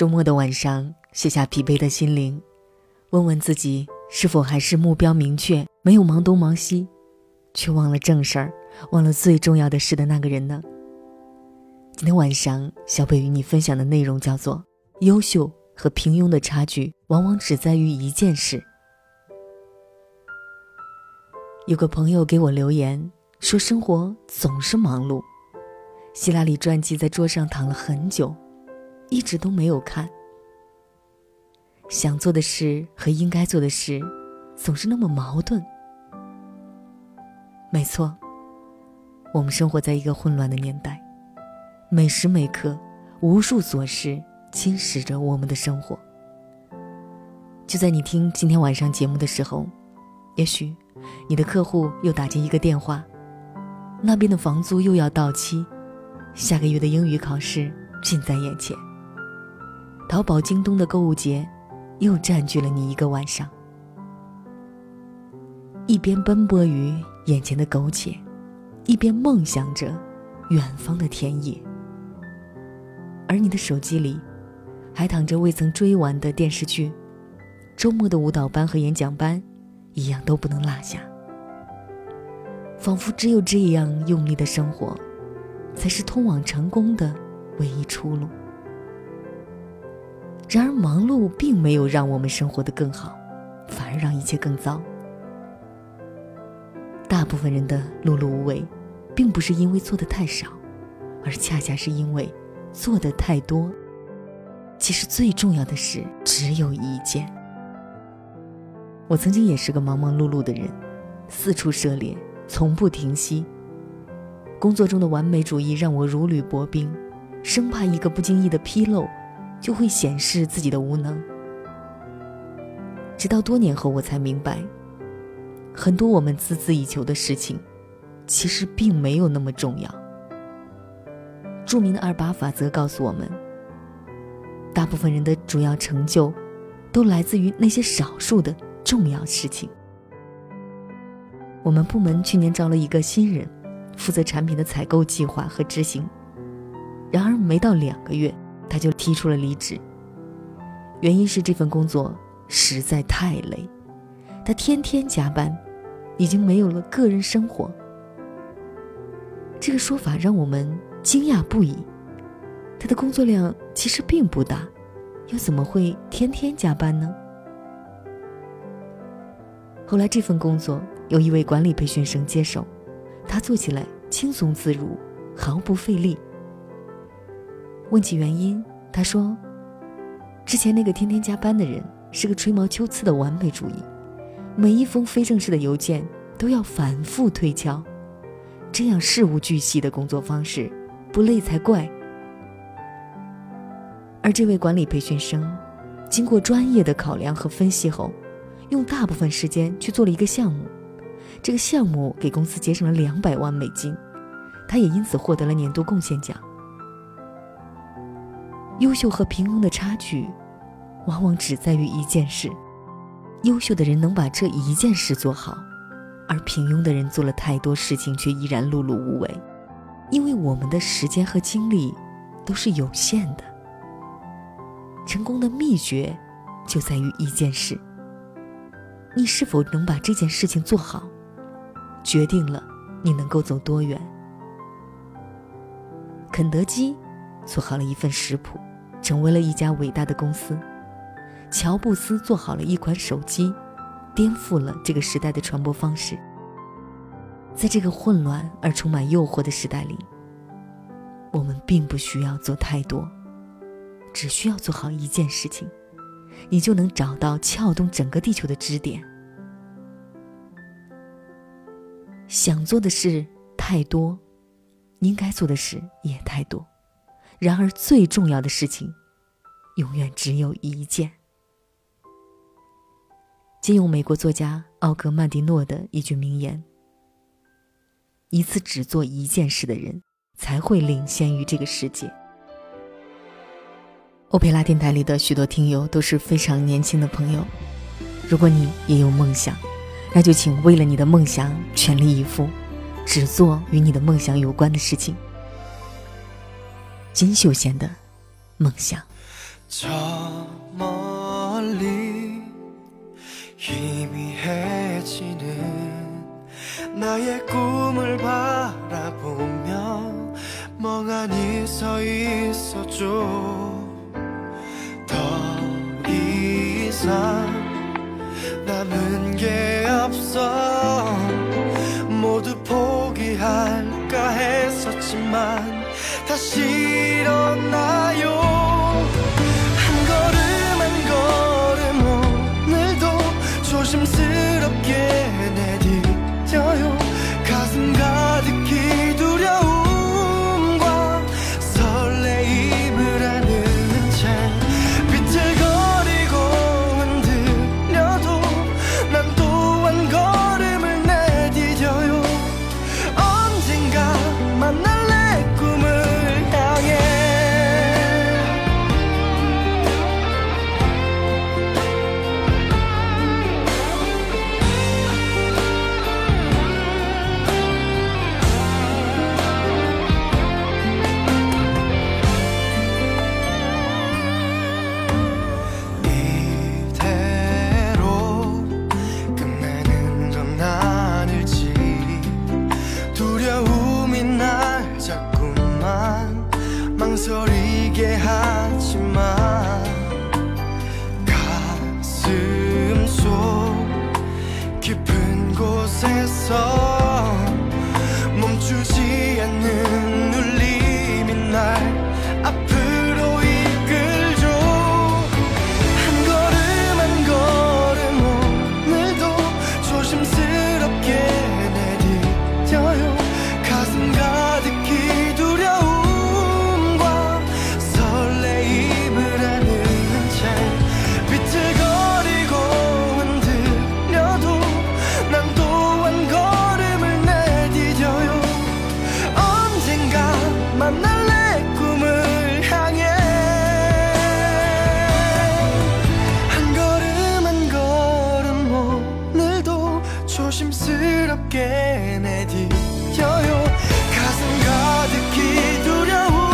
周末的晚上，卸下疲惫的心灵，问问自己是否还是目标明确、没有忙东忙西，却忘了正事儿、忘了最重要的事的那个人呢？今天晚上，小北与你分享的内容叫做“优秀和平庸的差距，往往只在于一件事”。有个朋友给我留言说：“生活总是忙碌。”希拉里传记在桌上躺了很久。一直都没有看。想做的事和应该做的事，总是那么矛盾。没错，我们生活在一个混乱的年代，每时每刻，无数琐事侵蚀着我们的生活。就在你听今天晚上节目的时候，也许你的客户又打进一个电话，那边的房租又要到期，下个月的英语考试近在眼前。淘宝、京东的购物节，又占据了你一个晚上。一边奔波于眼前的苟且，一边梦想着远方的田野。而你的手机里，还躺着未曾追完的电视剧，周末的舞蹈班和演讲班，一样都不能落下。仿佛只有这样用力的生活，才是通往成功的唯一出路。然而，忙碌并没有让我们生活的更好，反而让一切更糟。大部分人的碌碌无为，并不是因为做的太少，而恰恰是因为做的太多。其实最重要的事只有一件。我曾经也是个忙忙碌碌的人，四处涉猎，从不停息。工作中的完美主义让我如履薄冰，生怕一个不经意的纰漏。就会显示自己的无能。直到多年后，我才明白，很多我们孜孜以求的事情，其实并没有那么重要。著名的二八法则告诉我们，大部分人的主要成就，都来自于那些少数的重要事情。我们部门去年招了一个新人，负责产品的采购计划和执行，然而没到两个月。他就提出了离职，原因是这份工作实在太累，他天天加班，已经没有了个人生活。这个说法让我们惊讶不已。他的工作量其实并不大，又怎么会天天加班呢？后来这份工作由一位管理培训生接手，他做起来轻松自如，毫不费力。问起原因，他说：“之前那个天天加班的人是个吹毛求疵的完美主义，每一封非正式的邮件都要反复推敲，这样事无巨细的工作方式，不累才怪。”而这位管理培训生，经过专业的考量和分析后，用大部分时间去做了一个项目，这个项目给公司节省了两百万美金，他也因此获得了年度贡献奖。优秀和平庸的差距，往往只在于一件事。优秀的人能把这一件事做好，而平庸的人做了太多事情却依然碌碌无为。因为我们的时间和精力都是有限的。成功的秘诀就在于一件事。你是否能把这件事情做好，决定了你能够走多远。肯德基做好了一份食谱。成为了一家伟大的公司。乔布斯做好了一款手机，颠覆了这个时代的传播方式。在这个混乱而充满诱惑的时代里，我们并不需要做太多，只需要做好一件事情，你就能找到撬动整个地球的支点。想做的事太多，应该做的事也太多。然而，最重要的事情，永远只有一件。借用美国作家奥格曼迪诺的一句名言：“一次只做一件事的人，才会领先于这个世界。”欧佩拉电台里的许多听友都是非常年轻的朋友，如果你也有梦想，那就请为了你的梦想全力以赴，只做与你的梦想有关的事情。金秀贤的梦想。 저 멀리 희미해지는 나의 꿈을 바라보며 멍하니 서 있어줘. 더 이상 남은 게 없어. 모두 포기할까 했었지만 다시 조심스럽게 내디뎌요. 가슴 가득히 두려워